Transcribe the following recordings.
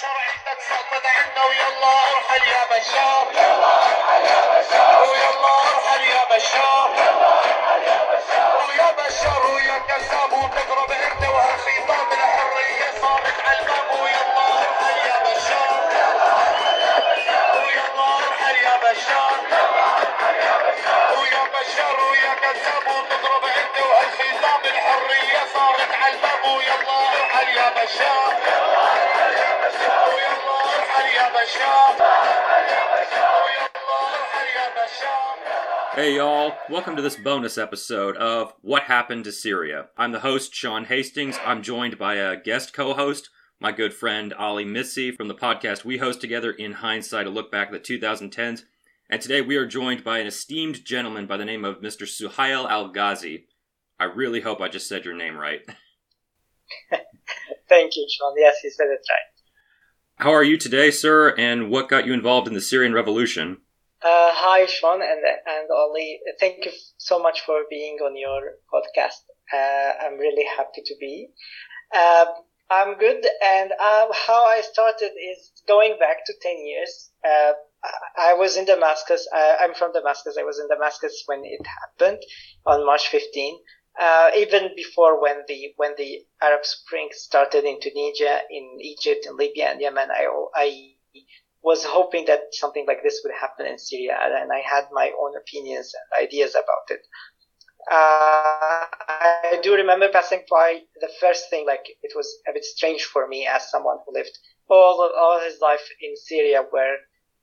شرعي تسلط عنا ويلا أرحل يا بشار. يلا ارحل يا بشار ويلا أرحل يا بشار. يلا ارحل يا بشار ويا بشار ويا كذاب وتضرب أنت وهالخطاب الحريه صارت على الباب. ويلا أرحل يا بشار. يلا ارحل يا بشار ويلا أرحل يا بشار. يلا ارحل يا بشار ويا بشار ويا كذاب وتضرب أنت وهالخطاب الحريه صارت على الباب ويلا ارحل يا بشار يلا ارحل يا بشار ويلا ارحل يا بشار ويلا ارحل يا بشار Hey y'all, welcome to this bonus episode of What Happened to Syria. I'm the host, Sean Hastings. I'm joined by a guest co host, my good friend Ali Missy from the podcast we host together in hindsight, a look back at the 2010s. And today we are joined by an esteemed gentleman by the name of Mr. Suhail Al Ghazi. I really hope I just said your name right. Thank you, Sean. Yes, you said it right. How are you today, sir, and what got you involved in the Syrian revolution? Uh, hi, Sean and and Ollie. Thank you so much for being on your podcast. Uh, I'm really happy to be. Um, I'm good, and uh, how I started is going back to ten years. Uh, I was in Damascus. I, I'm from Damascus. I was in Damascus when it happened on March 15. Uh, even before when the when the Arab Spring started in Tunisia, in Egypt, in Libya, and Yemen, I I was hoping that something like this would happen in Syria, and I had my own opinions and ideas about it. Uh, I do remember passing by the first thing, like it was a bit strange for me as someone who lived all all his life in Syria, where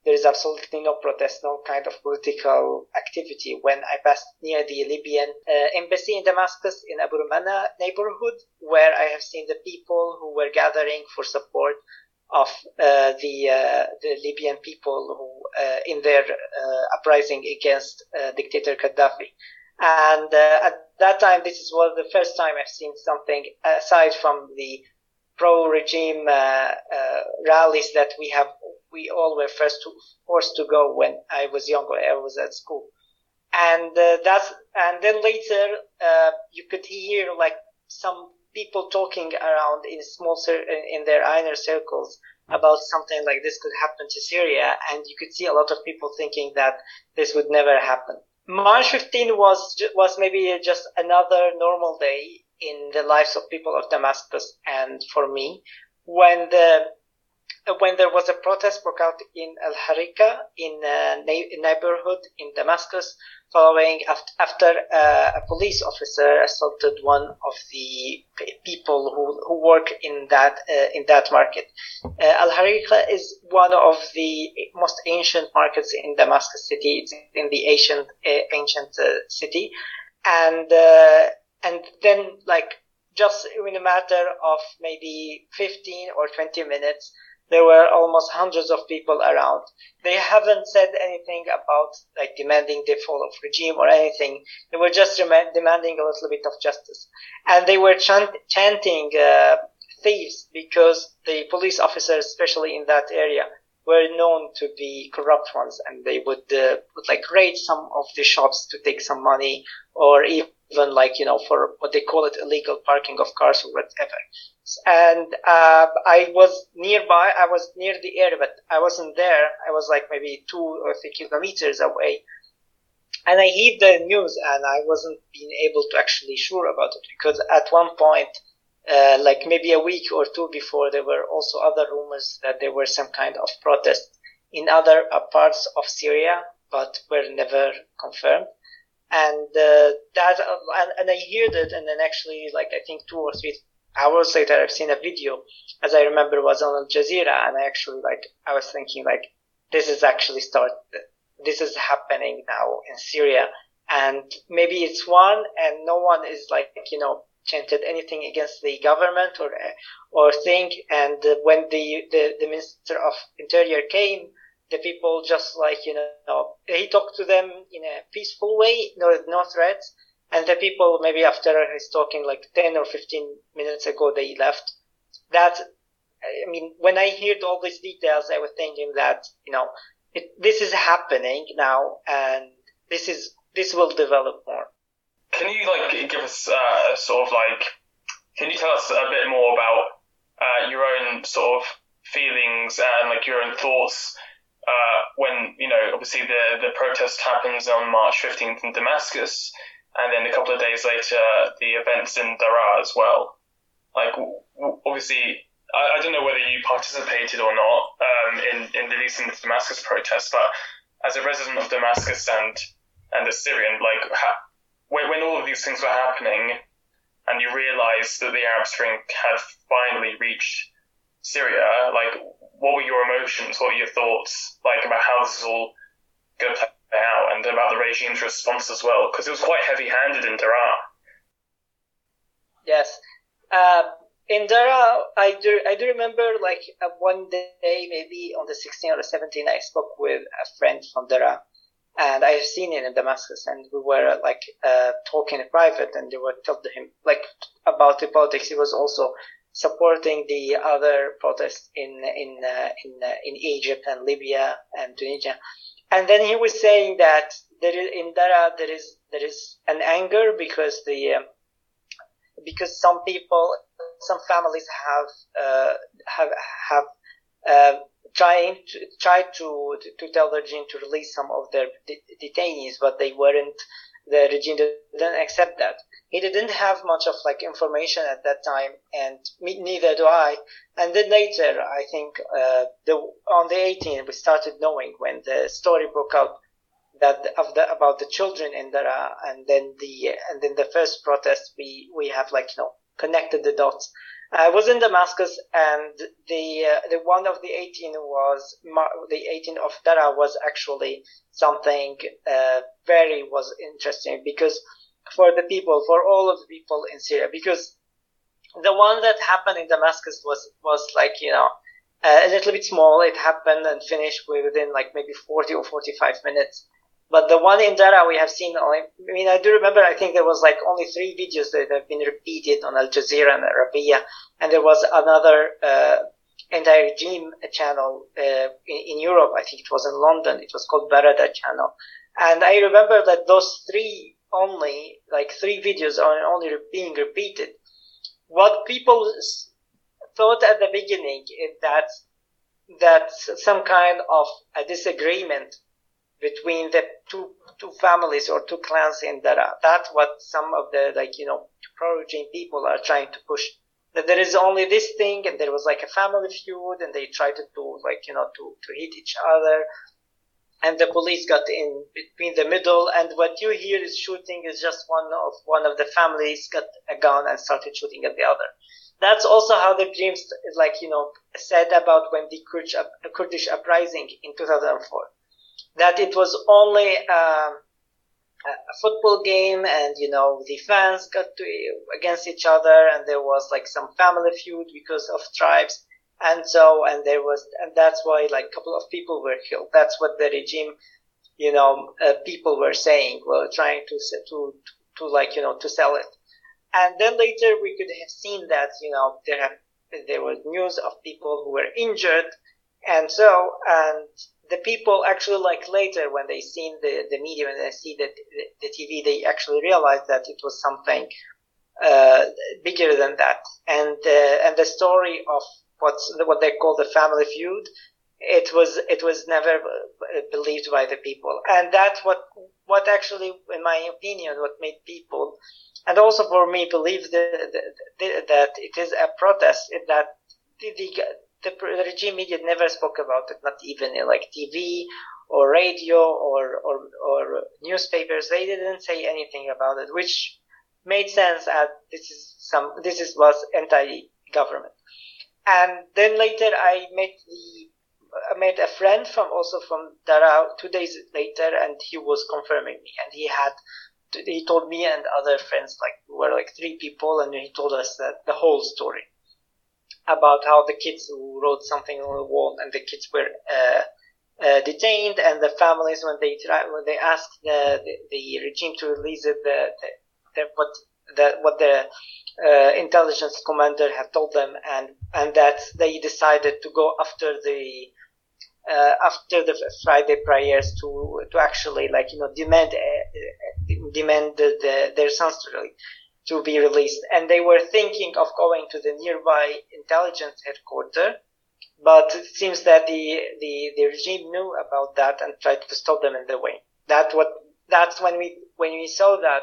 there is absolutely no protest, no kind of political activity. When I passed near the Libyan uh, embassy in Damascus in Abu Rumana neighborhood, where I have seen the people who were gathering for support of uh, the uh, the Libyan people who uh, in their uh, uprising against uh, dictator Gaddafi. And uh, at that time, this is was the first time I've seen something aside from the pro-regime rallies that we have. We all were first to, forced to go when I was younger. I was at school, and uh, that's and then later uh, you could hear like some people talking around in small cir- in their inner circles about something like this could happen to Syria, and you could see a lot of people thinking that this would never happen. March 15 was was maybe just another normal day in the lives of people of Damascus and for me when the when there was a protest broke out in Al Harika in a neighborhood in Damascus following after uh, a police officer assaulted one of the people who, who work in that uh, in that market. Uh, Al Harika is one of the most ancient markets in Damascus city. It's in the ancient uh, ancient uh, city, and uh, and then like just in a matter of maybe 15 or 20 minutes there were almost hundreds of people around. They haven't said anything about like demanding the fall of regime or anything. They were just rem- demanding a little bit of justice, and they were chant- chanting uh, thieves because the police officers, especially in that area, were known to be corrupt ones, and they would, uh, would like raid some of the shops to take some money, or even like you know for what they call it illegal parking of cars or whatever and uh, I was nearby. I was near the area, but I wasn't there. I was like maybe two or three kilometers away, and I heard the news, and I wasn't being able to actually sure about it because at one point, uh, like maybe a week or two before, there were also other rumors that there were some kind of protest in other uh, parts of Syria, but were never confirmed. And uh, that, and, and I heard it, and then actually, like I think two or three hours later, I've seen a video, as I remember, was on Al Jazeera, and I actually like, I was thinking like, this is actually start, this is happening now in Syria, and maybe it's one, and no one is like, you know, chanted anything against the government or or thing, and when the the, the minister of interior came. The people just like you know, he talked to them in a peaceful way, no no threats, and the people maybe after his talking like 10 or 15 minutes ago they left. That i mean when i heard all these details i was thinking that you know it, this is happening now and this is this will develop more. Can you like give us uh, sort of like can you tell us a bit more about uh, your own sort of feelings and like your own thoughts uh, when you know obviously the the protest happens on March 15th in Damascus, and then a couple of days later the events in Daraa as well. Like obviously, I, I don't know whether you participated or not um, in in the recent Damascus protest, but as a resident of Damascus and and a Syrian, like ha- when, when all of these things were happening, and you realised that the Arab Spring had finally reached Syria, like what were your emotions? What were your thoughts like about how this is all going to play out, and about the regime's response as well? Because it was quite heavy-handed in Daraa. Yes. Uh, in Daraa, I do, I do remember like uh, one day, maybe on the 16th or the 17th, I spoke with a friend from Daraa and I've seen him in Damascus, and we were like uh, talking in private, and they were talking to him like about the politics. He was also supporting the other protests in in uh, in uh, in Egypt and Libya and Tunisia, and then he was saying that there is in Daraa there is there is an anger because the um, because some people some families have uh, have have uh, trying to try to to tell the regime to release some of their de- detainees, but they weren't. The regime didn't accept that. He didn't have much of like information at that time, and me, neither do I. And then later, I think uh, the on the 18th, we started knowing when the story broke out that of the about the children in Daraa, and then the and then the first protest, we we have like you know connected the dots I was in Damascus, and the uh, the one of the 18 was the 18 of Daraa was actually something uh, very was interesting because for the people, for all of the people in Syria, because the one that happened in Damascus was was like you know uh, a little bit small. It happened and finished within like maybe 40 or 45 minutes. But the one in Dara we have seen only, I mean, I do remember, I think there was like only three videos that have been repeated on Al Jazeera and Arabiya. And there was another, uh, anti-regime channel, uh, in, in, Europe. I think it was in London. It was called Barada channel. And I remember that those three only, like three videos are only being repeated. What people thought at the beginning is that, that some kind of a disagreement between the two two families or two clans in Daraa. Uh, that's what some of the like you know pro-regime people are trying to push. That there is only this thing, and there was like a family feud, and they tried to do like you know to to hit each other, and the police got in between the middle. And what you hear is shooting is just one of one of the families got a gun and started shooting at the other. That's also how the dreams is like you know said about when the Kurdish, Kurdish uprising in 2004 that it was only um, a football game and you know the fans got to, against each other and there was like some family feud because of tribes and so and there was and that's why like a couple of people were killed. That's what the regime you know uh, people were saying were trying to to to like you know to sell it. And then later we could have seen that you know there have there was news of people who were injured and so and the people actually like later when they seen the, the media and they see the, the, the TV, they actually realized that it was something uh, bigger than that. And uh, and the story of what's what they call the family feud, it was it was never uh, believed by the people, and that's what what actually, in my opinion, what made people, and also for me, believe the, the, that it is a protest that the, the regime media never spoke about it, not even in like TV or radio or, or, or newspapers. They didn't say anything about it, which made sense as this is some, this is, was anti-government. And then later I met the, I met a friend from also from Daraa two days later and he was confirming me and he had, he told me and other friends like, were like three people and he told us that the whole story about how the kids wrote something on the wall and the kids were uh, uh, detained and the families when they try, when they asked the, the, the regime to release it, the, the, the what the what the uh, intelligence commander had told them, and and that they decided to go after the uh, after the Friday prayers to to actually like you know demand uh, demand the, the, their sons to release to be released. And they were thinking of going to the nearby intelligence headquarters but it seems that the, the, the regime knew about that and tried to stop them in the way. That what, that's when we, when we saw that,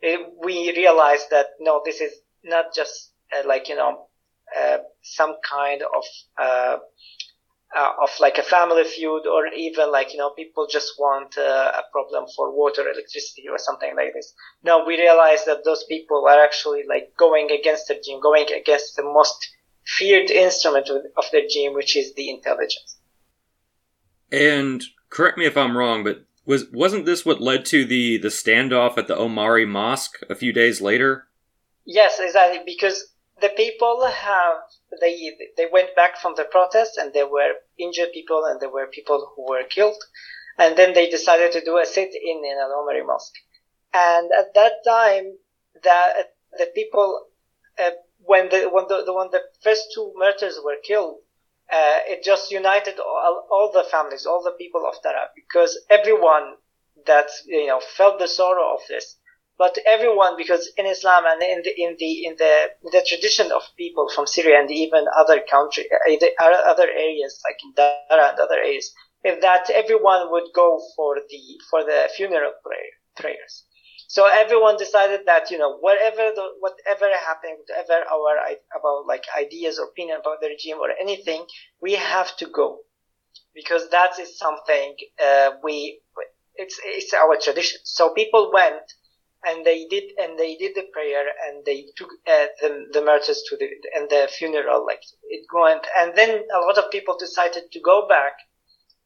it, we realized that no, this is not just uh, like, you know, uh, some kind of, uh, uh, of like a family feud or even like, you know, people just want uh, a problem for water, electricity or something like this. No, we realize that those people are actually like going against the regime, going against the most feared instrument of the regime, which is the intelligence. And correct me if I'm wrong, but was wasn't this what led to the the standoff at the Omari Mosque a few days later? Yes, exactly. Because the people have they they went back from the protest and there were injured people and there were people who were killed, and then they decided to do a sit-in in Al Omari Mosque. And at that time, the the people uh, when the when the, the when the first two murders were killed, uh, it just united all, all the families, all the people of Daraa, because everyone that you know felt the sorrow of this, but everyone because in Islam and in the in the in the the tradition of people from Syria and even other country, uh, other areas like in Daraa and other areas, is that everyone would go for the for the funeral prayer, prayers. So everyone decided that you know whatever the whatever happened, whatever our about like ideas or opinion about the regime or anything, we have to go because that is something uh, we it's it's our tradition. So people went and they did and they did the prayer and they took uh, the, the martyrs to the and the funeral like it went and then a lot of people decided to go back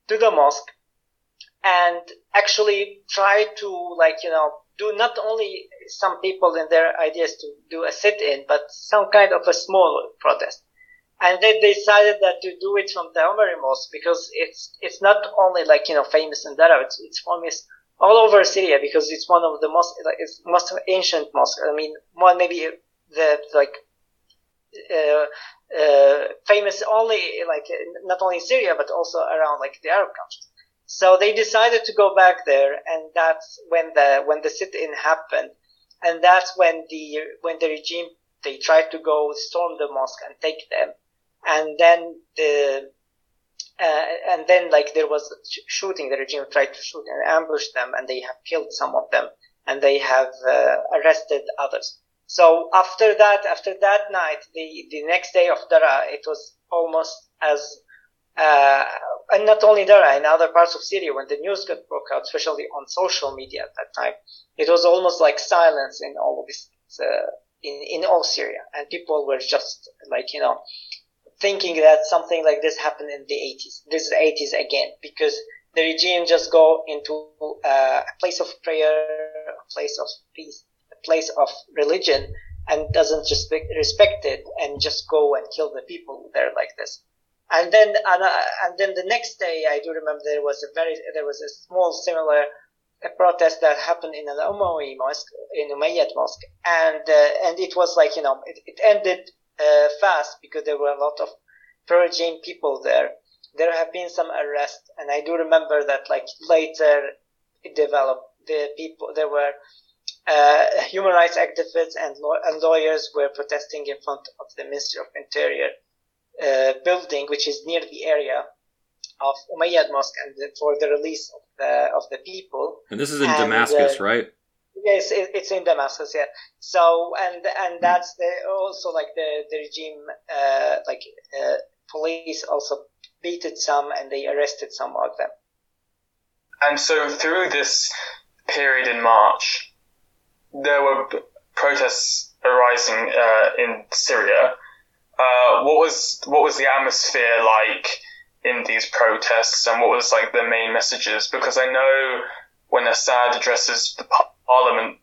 to the mosque and actually try to like you know do not only some people in their ideas to do a sit-in, but some kind of a small protest. And they decided that to do it from the Omari Mosque because it's it's not only like you know famous in Daraa, it's, it's famous all over Syria because it's one of the most like, it's most ancient mosques. I mean, one maybe the like uh, uh, famous only like not only in Syria but also around like the Arab countries. So they decided to go back there, and that's when the when the sit-in happened, and that's when the when the regime they tried to go storm the mosque and take them, and then the uh, and then like there was shooting. The regime tried to shoot and ambush them, and they have killed some of them, and they have uh, arrested others. So after that, after that night, the the next day of dara it was almost as uh, and not only there, in other parts of Syria, when the news got broke out, especially on social media at that time, it was almost like silence in all of this, uh, in, in all Syria. And people were just like, you know, thinking that something like this happened in the 80s. This is 80s again, because the regime just go into uh, a place of prayer, a place of peace, a place of religion, and doesn't respect, respect it and just go and kill the people there like this. And then, and, uh, and then the next day, I do remember there was a very, there was a small similar a protest that happened in an Umayya mosque, in Umayyad mosque, and uh, and it was like you know it, it ended uh, fast because there were a lot of pro-regime people there. There have been some arrests, and I do remember that like later it developed. The people there were uh, human rights activists and, law- and lawyers were protesting in front of the Ministry of Interior uh, building, which is near the area of Umayyad Mosque, and for the release of the of the people. And this is in and, Damascus, uh, right? Yes, it, it's in Damascus. Yeah. So and and that's the, also like the the regime, uh, like uh, police also beated some and they arrested some of them. And so through this period in March, there were protests arising uh, in Syria uh, what was what was the atmosphere like in these protests, and what was like the main messages? Because I know when Assad addresses the parliament,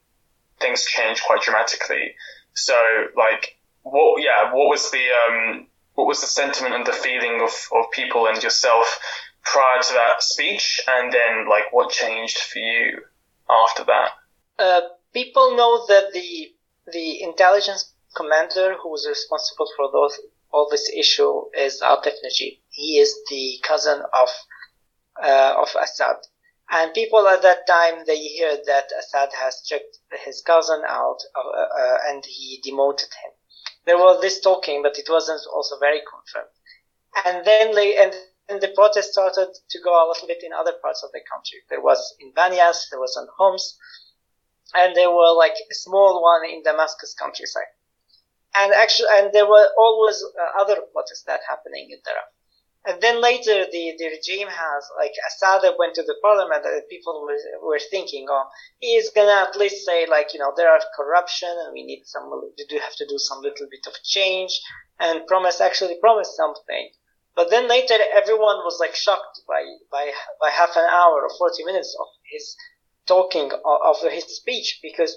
things change quite dramatically. So, like, what? Yeah, what was the um, what was the sentiment and the feeling of, of people and yourself prior to that speech, and then like what changed for you after that? Uh, people know that the the intelligence commander who was responsible for those all this issue is Atif Najib. He is the cousin of uh, of Assad. And people at that time they hear that Assad has checked his cousin out uh, uh, and he demoted him. There was this talking, but it wasn't also very confirmed. and then they, and, and the protest started to go a little bit in other parts of the country. There was in Banyas, there was in Homs, and there were like a small one in Damascus countryside. And actually, and there were always uh, other protests that happening in Daraa. And then later, the, the regime has, like, Assad went to the parliament and people were, thinking, oh, he's gonna at least say, like, you know, there are corruption and we need some, we do have to do some little bit of change and promise, actually promise something. But then later, everyone was, like, shocked by, by, by half an hour or 40 minutes of his talking of, of his speech because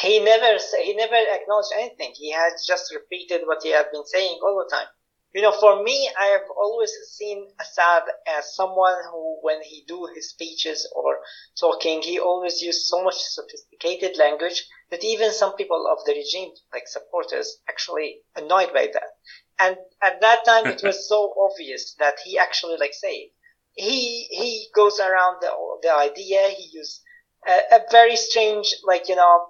he never, he never acknowledged anything. He had just repeated what he had been saying all the time you know, for me, I have always seen Assad as someone who, when he do his speeches or talking, he always used so much sophisticated language that even some people of the regime, like supporters, actually annoyed by that. And at that time, it was so obvious that he actually like say he he goes around the the idea. He used a, a very strange, like you know,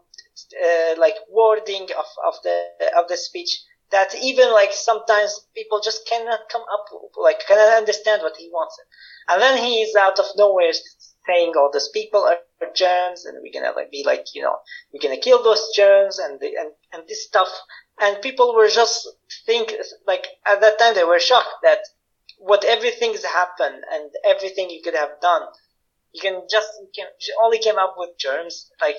uh, like wording of of the of the speech that even like sometimes people just cannot come up like cannot understand what he wants. And then he is out of nowhere saying all these people are germs and we're gonna like be like you know we're gonna kill those germs and the, and and this stuff. And people were just think like at that time they were shocked that what everything's happened and everything you could have done you can just you can only came up with germs. Like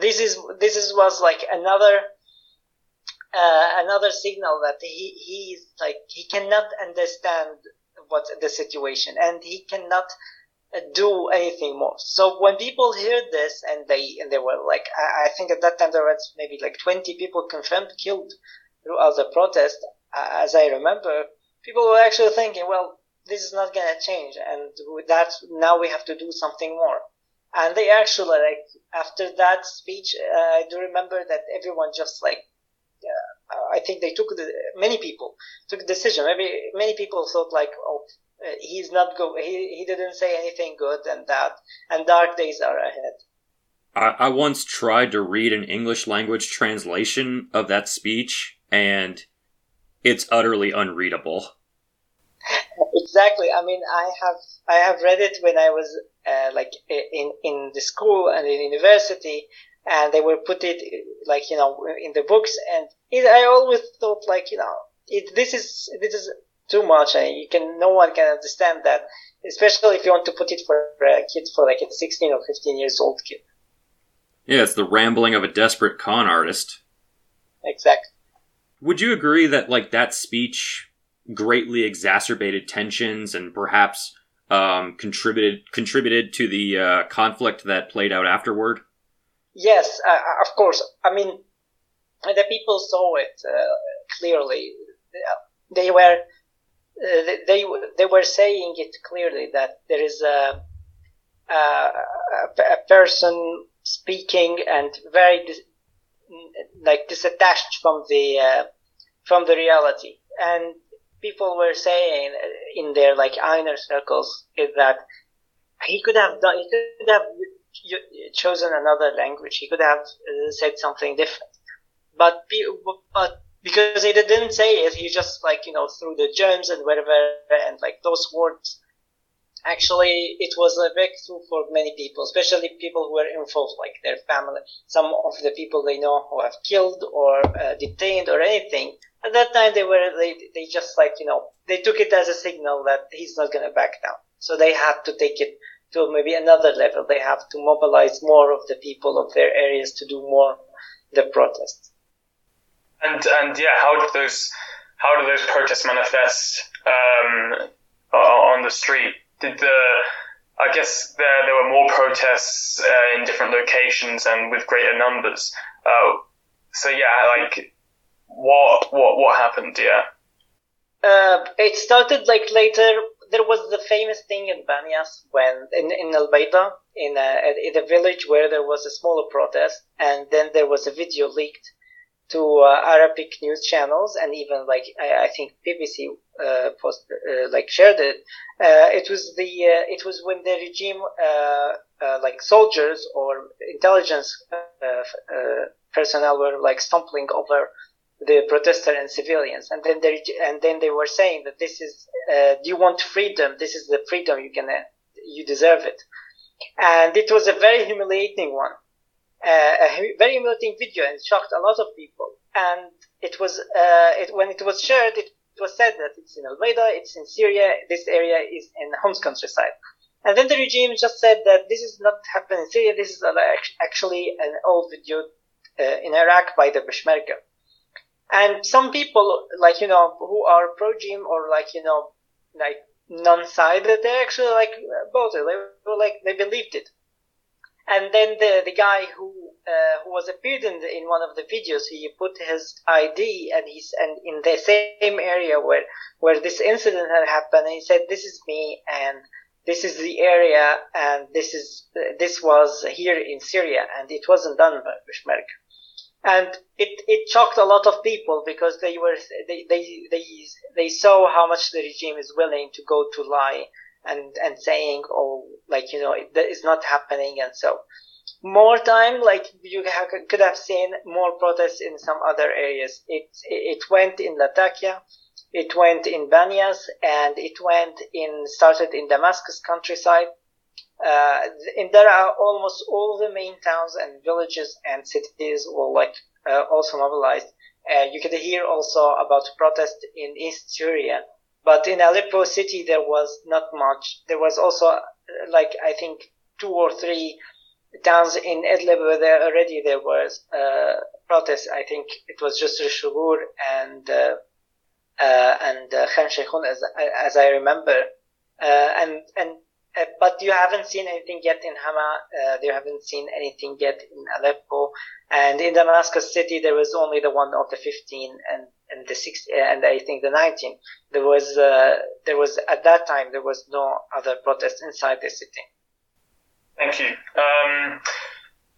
this is this is was like another uh, another signal that he he's like he cannot understand what the situation and he cannot uh, do anything more. So when people hear this and they and they were like, I, I think at that time there was maybe like 20 people confirmed killed throughout the protest. Uh, as I remember, people were actually thinking, well, this is not going to change, and with that now we have to do something more. And they actually like after that speech, uh, I do remember that everyone just like I think they took the many people took the decision. Maybe many people thought like, oh, uh, he's not go. He he didn't say anything good, and that and dark days are ahead. I, I once tried to read an English language translation of that speech, and it's utterly unreadable. exactly. I mean, I have I have read it when I was uh, like in in the school and in university, and they will put it like you know in the books. And it, i always thought like you know it, this is this is too much and you can no one can understand that especially if you want to put it for a kid for like a 16 or 15 years old kid. Yeah it's the rambling of a desperate con artist. Exactly. Would you agree that like that speech greatly exacerbated tensions and perhaps um, contributed contributed to the uh, conflict that played out afterward Yes, uh, of course. I mean, the people saw it uh, clearly. They were uh, they they were saying it clearly that there is a a, a person speaking and very like disattached from the uh, from the reality, and people were saying in their like inner circles is that he could have done he could have chosen another language. He could have uh, said something different, but but because he didn't say it, he just like you know threw the germs and whatever and like those words. Actually, it was a breakthrough for many people, especially people who were involved, like their family, some of the people they know who have killed or uh, detained or anything. At that time, they were they they just like you know they took it as a signal that he's not gonna back down. So they had to take it to maybe another level. They have to mobilize more of the people of their areas to do more the protests. And and yeah, how do those how do those protests manifest um, on the street? Did the I guess there there were more protests uh, in different locations and with greater numbers. Uh, so yeah, like what what what happened? Yeah. Uh, it started like later there was the famous thing in Banyas when in, in Al Baida, in a, in a village where there was a smaller protest, and then there was a video leaked to uh, Arabic news channels, and even like I, I think BBC uh, post uh, like shared it. Uh, it was the uh, it was when the regime uh, like soldiers or intelligence personnel were like stumbling over the protester and civilians. And then they and then they were saying that this is uh, you want freedom? This is the freedom you can uh, you deserve it. And it was a very humiliating one, uh, a very humiliating video, and shocked a lot of people. And it was uh, it, when it was shared, it was said that it's in Al Bayda, it's in Syria, this area is in Homs countryside. And then the regime just said that this is not happening in Syria, this is actually an old video uh, in Iraq by the Peshmerga. And some people, like, you know, who are pro-regime or like, you know, like non-sided, they actually like both. They were like, they believed it. And then the, the guy who, uh, who was appeared in, the, in one of the videos, he put his ID and he's, and in the same area where, where this incident had happened, and he said, this is me and this is the area and this is, this was here in Syria and it wasn't done by Peshmerga and it it shocked a lot of people because they were they they they, they saw how much the regime is willing to go to lie and and saying oh like you know it, it's not happening and so. More time like you have, could have seen more protests in some other areas. It it went in Latakia it went in Banias and it went in started in Damascus countryside uh, there are almost all the main towns and villages and cities were like uh, also mobilized. Uh, you could hear also about protest in East Syria, but in Aleppo city there was not much. There was also uh, like I think two or three towns in Idlib where there already there was uh, protests. I think it was just Rishugur and uh, uh, and uh, Khan Sheikhun as as I remember, uh, and and uh, but you haven't seen anything yet in Hama. Uh, you haven't seen anything yet in Aleppo, and in Damascus city there was only the one of the 15 and and the six uh, and I think the 19. There was uh, there was at that time there was no other protest inside the city. Thank you. Um,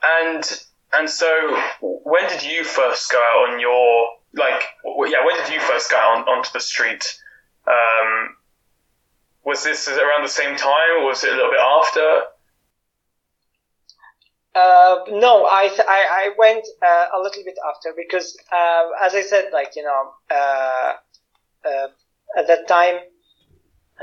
and and so when did you first go out on your like yeah when did you first go out on, onto the street? Um, was this around the same time, or was it a little bit after? Uh, no, I, th- I, I went uh, a little bit after because, uh, as I said, like you know, uh, uh, at that time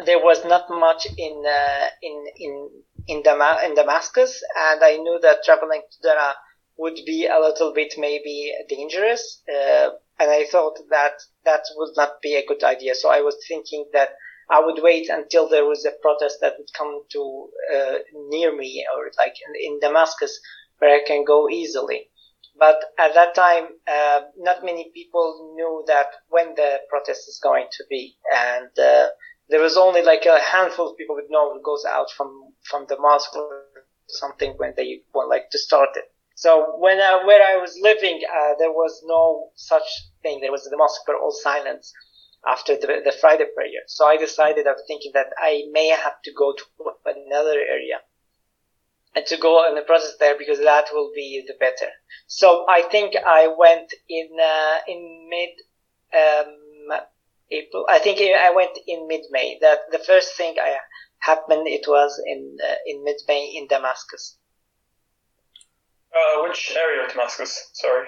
there was not much in uh, in in in, Dam- in Damascus, and I knew that traveling to Dara would be a little bit maybe dangerous, and I thought that that would not be a good idea. So I was thinking that I would wait until there was a protest that would come to uh, near me or like in, in, Damascus where I can go easily. But at that time, uh, not many people knew that when the protest is going to be, and uh, there was only like a handful of people would know goes out from from the mosque or something when they want like to start it. So when uh, where I was living, uh, there was no such thing. There was the mosque were all silence after the, the Friday prayer. So I decided, I was thinking that I may have to go to another area and to go in the process there because that will be the better. So I think I went in, uh, in mid, um, April. I think I went in mid-May. That the first thing I happened, it was in, uh, in mid-May in Damascus. Uh, which area of Damascus? Sorry.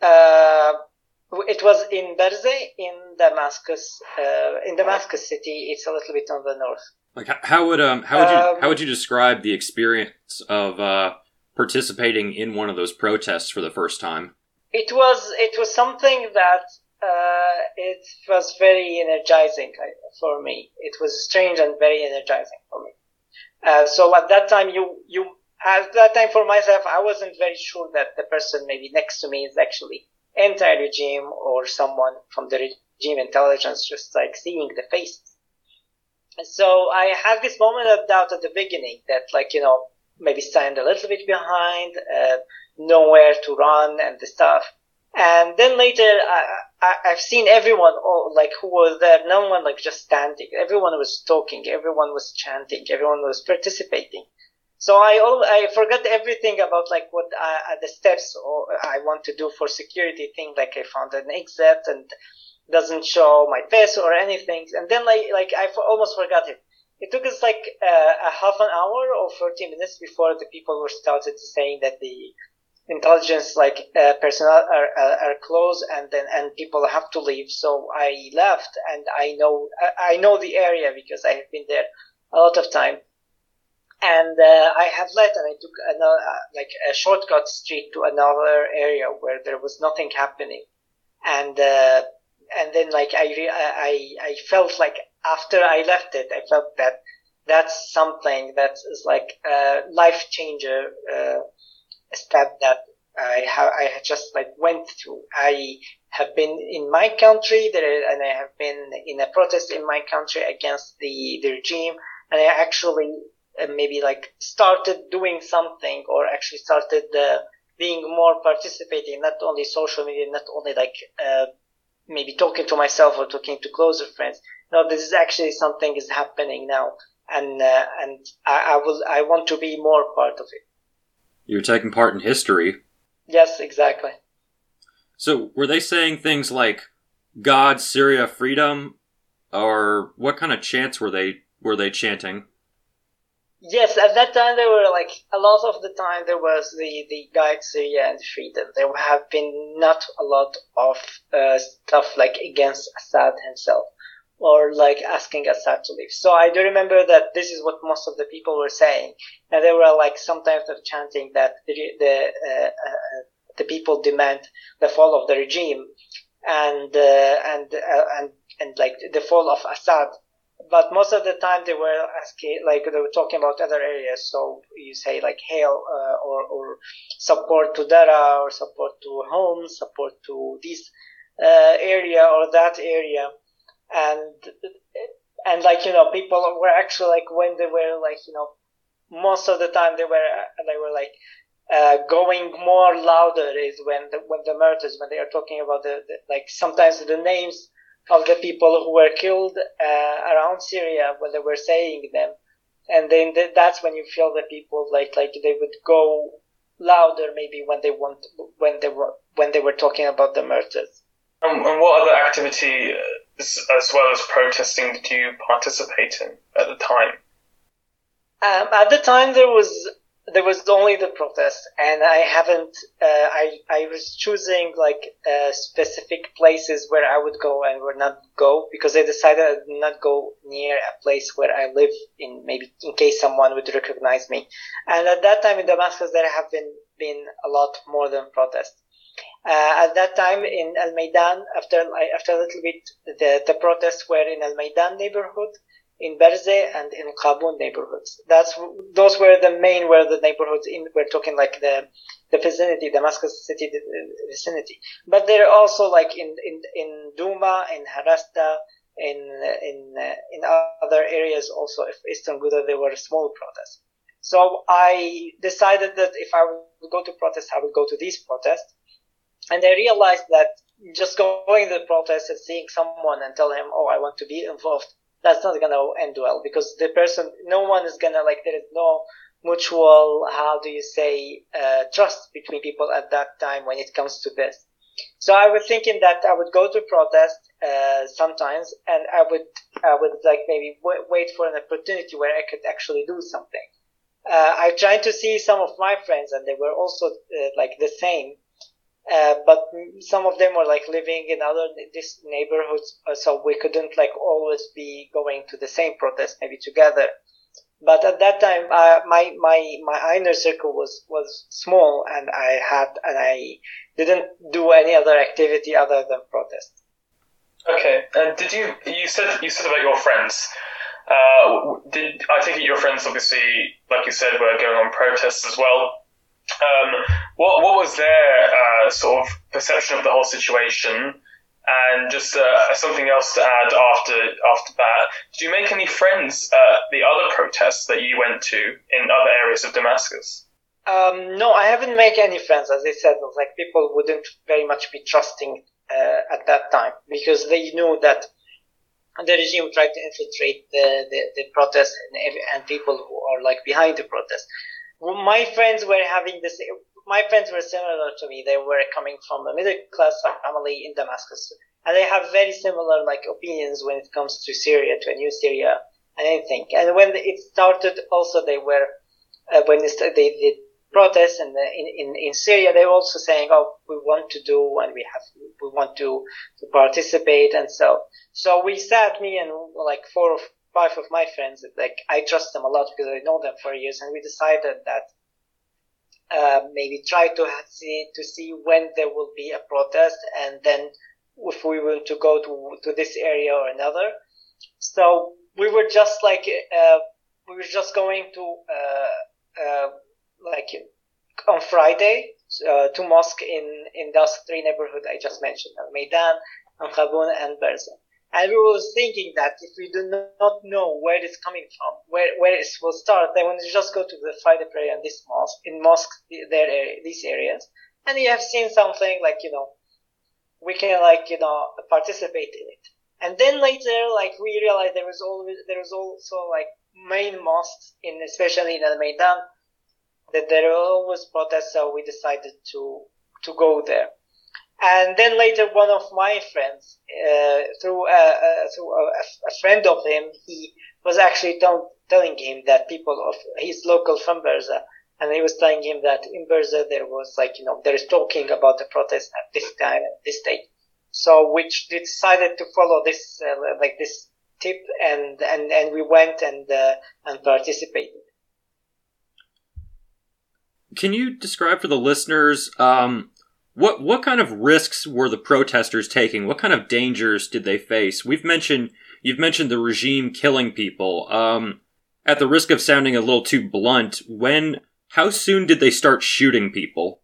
Uh, it was in Berze in Damascus, uh, in Damascus city. It's a little bit on the north. Like how would um how would you um, how would you describe the experience of uh, participating in one of those protests for the first time? It was it was something that uh, it was very energizing uh, for me. It was strange and very energizing for me. Uh, so at that time, you you at that time for myself, I wasn't very sure that the person maybe next to me is actually anti-regime or someone from the regime intelligence just like seeing the faces. And so I had this moment of doubt at the beginning that like, you know, maybe stand a little bit behind, uh, nowhere to run and the stuff. And then later, I, I, have seen everyone, all, like, who was there, no one, like, just standing. Everyone was talking, everyone was chanting, everyone was participating. So I all, I forgot everything about like what uh, the steps or I want to do for security thing. Like I found an exit and doesn't show my face or anything. And then like like I almost forgot it. It took us like uh, a half an hour or 40 minutes before the people were started saying that the intelligence like uh, personnel are, are, are close and then and people have to leave so i left and i know i know the area because i have been there a lot of time and uh, i have left and i took another uh, like a shortcut street to another area where there was nothing happening and uh, and then like I, re- I i felt like after i left it i felt that that's something that is like a life changer uh, step that I have I just like went through. I have been in my country there, and I have been in a protest in my country against the, the regime, and I actually uh, maybe like started doing something or actually started uh, being more participating, not only social media, not only like uh, maybe talking to myself or talking to closer friends. No, this is actually something is happening now, and uh, and I, I will I want to be more part of it. You're taking part in history. Yes, exactly. So, were they saying things like "God, Syria, freedom," or what kind of chants were they were they chanting? Yes, at that time there were like a lot of the time there was the the guide Syria and freedom. There have been not a lot of uh, stuff like against Assad himself or like asking Assad to leave. So I do remember that this is what most of the people were saying, and they were like sometimes of chanting that the the, uh, uh, the people demand the fall of the regime, and uh, and uh, and and like the fall of Assad. But most of the time they were asking, like they were talking about other areas. So you say like hail uh, or or support to Dara or support to Homs, support to this uh, area or that area and and like you know people were actually like when they were like you know most of the time they were they were like uh, going more louder is when the when the murders when they are talking about the, the like sometimes the names of the people who were killed uh, around Syria when they were saying them and then th- that's when you feel the people like like they would go louder maybe when they want when they were when they were talking about the murders. Um, and what other activity as well as protesting did you participate in at the time? Um, at the time, there was there was only the protest, and I haven't. Uh, I I was choosing like uh, specific places where I would go and would not go because I decided I would not go near a place where I live in maybe in case someone would recognize me. And at that time in Damascus, there have been been a lot more than protests. Uh, at that time in Al Maidan, after after a little bit, the, the protests were in Al Maidan neighborhood, in Berze and in Qabun neighborhoods. That's those were the main were the neighborhoods. In we're talking like the the vicinity, Damascus city vicinity. But they're also like in in in Duma, in Harasta, in in uh, in other areas also. If Eastern Ghouta, there were small protests. So I decided that if I would go to protest, I would go to these protests and I realized that just going to the protest and seeing someone and tell him, oh, I want to be involved, that's not to end well because the person, no one is to like, there is no mutual, how do you say, uh, trust between people at that time when it comes to this. So I was thinking that I would go to protest, uh, sometimes and I would, I would like maybe w- wait for an opportunity where I could actually do something. Uh, I tried to see some of my friends and they were also uh, like the same uh, but some of them were like living in other this neighborhoods, uh, so we couldn't like always be going to the same protest maybe together. But at that time, uh, my my my inner circle was was small, and I had and I didn't do any other activity other than protest. Okay, and did you you said you said about your friends? Uh, did I it your friends obviously, like you said, were going on protests as well? Um, what what was their uh, sort of perception of the whole situation? And just uh, something else to add after after that, did you make any friends at the other protests that you went to in other areas of Damascus? Um, no, I haven't made any friends. As I said, like people wouldn't very much be trusting uh, at that time because they knew that the regime tried to infiltrate the the, the protest and, and people who are like behind the protest my friends were having this. My friends were similar to me. They were coming from a middle class family in Damascus, and they have very similar like opinions when it comes to Syria, to a new Syria, and anything. And when it started, also they were uh, when they, they, they protests and in, in, in Syria, they're also saying, oh, we want to do and we have, we want to, to participate. And so, so we sat, me and like four five of my friends, like I trust them a lot because I know them for years. And we decided that, uh, maybe try to see, to see when there will be a protest and then if we want to go to, to this area or another. So we were just like, uh, we were just going to, uh, uh, like on Friday uh, to mosque in, in those three neighborhoods I just mentioned, Al Maidan, Ankhabun, and Berzin. And we were thinking that if we do not know where it's coming from, where, where it will start, then we just go to the Friday prayer in this mosque, in mosques, their uh, these areas, and you have seen something like, you know, we can like, you know, participate in it. And then later, like, we realized there was always, there was also like main mosques in, especially in Al Maidan, that there were always protests, so we decided to, to go there. And then later, one of my friends, uh, through, a, uh, through a, a, friend of him, he was actually tell, telling him that people of his local from Berza, and he was telling him that in Berza there was like, you know, there is talking about the protest at this time, at this date. So, which decided to follow this, uh, like this tip, and, and, and we went and, uh, and participated. Can you describe for the listeners um, what what kind of risks were the protesters taking? What kind of dangers did they face? We've mentioned you've mentioned the regime killing people. Um, at the risk of sounding a little too blunt, when how soon did they start shooting people?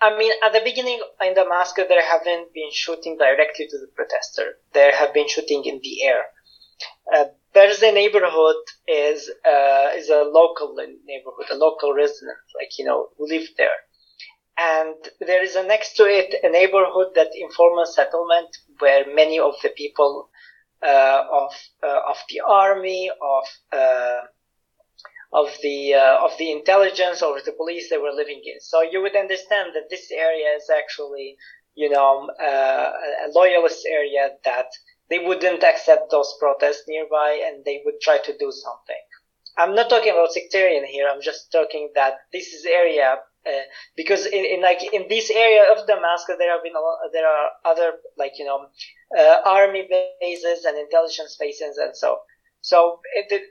I mean, at the beginning in Damascus, there haven't been shooting directly to the protester. There have been shooting in the air. Uh, Berzin neighborhood is uh, is a local neighborhood, a local resident, like you know, who live there. And there is a next to it a neighborhood that informal settlement where many of the people uh, of uh, of the army, of uh, of the uh, of the intelligence, or the police they were living in. So you would understand that this area is actually, you know, uh, a loyalist area that they wouldn't accept those protests nearby and they would try to do something. I'm not talking about sectarian here. I'm just talking that this is area uh, because in, in, like in this area of Damascus, there have been lot, there are other like you know uh, army bases and intelligence bases and so so it,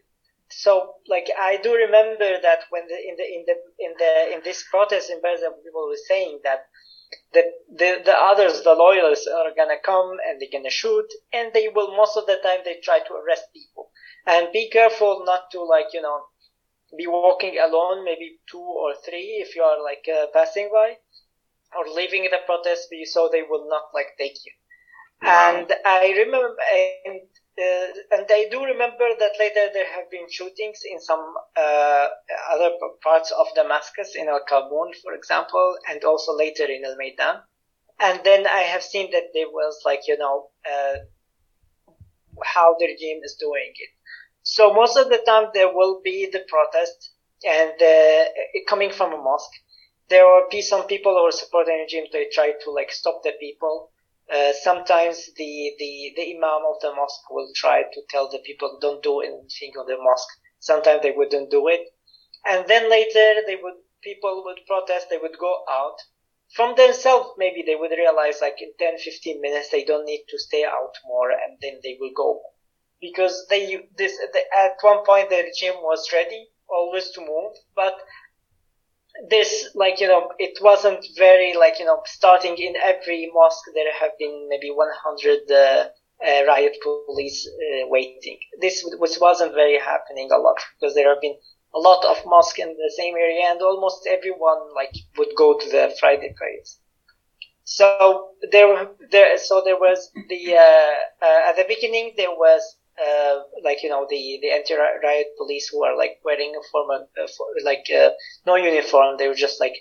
so like I do remember that when the, in the in the in the in this protest in Gaza, people were saying that the, the, the others, the loyalists are gonna come and they're gonna shoot and they will, most of the time they try to arrest people. And be careful not to like, you know, be walking alone, maybe two or three if you are like uh, passing by or leaving the protest so they will not like take you. Wow. And I remember, and uh, and I do remember that later there have been shootings in some uh, other parts of Damascus, in Al Kabun, for example, and also later in Al Maidan. And then I have seen that there was like, you know, uh, how the regime is doing it. So most of the time there will be the protest and uh, coming from a mosque. There will be some people who are supporting the regime. They try to like stop the people uh, sometimes the, the, the imam of the mosque will try to tell the people don't do anything on the mosque. Sometimes they wouldn't do it. And then later they would, people would protest, they would go out. From themselves, maybe they would realize like in 10, 15 minutes they don't need to stay out more and then they will go. Because they, this, at one point the regime was ready always to move, but this like you know it wasn't very like you know starting in every mosque there have been maybe 100 uh, uh, riot police uh, waiting. This which wasn't very happening a lot because there have been a lot of mosques in the same area and almost everyone like would go to the friday prayers so there there so there was the uh, uh, at the beginning there was uh, like you know the the anti-riot police who are like wearing a form of, uh, like uh, no uniform they were just like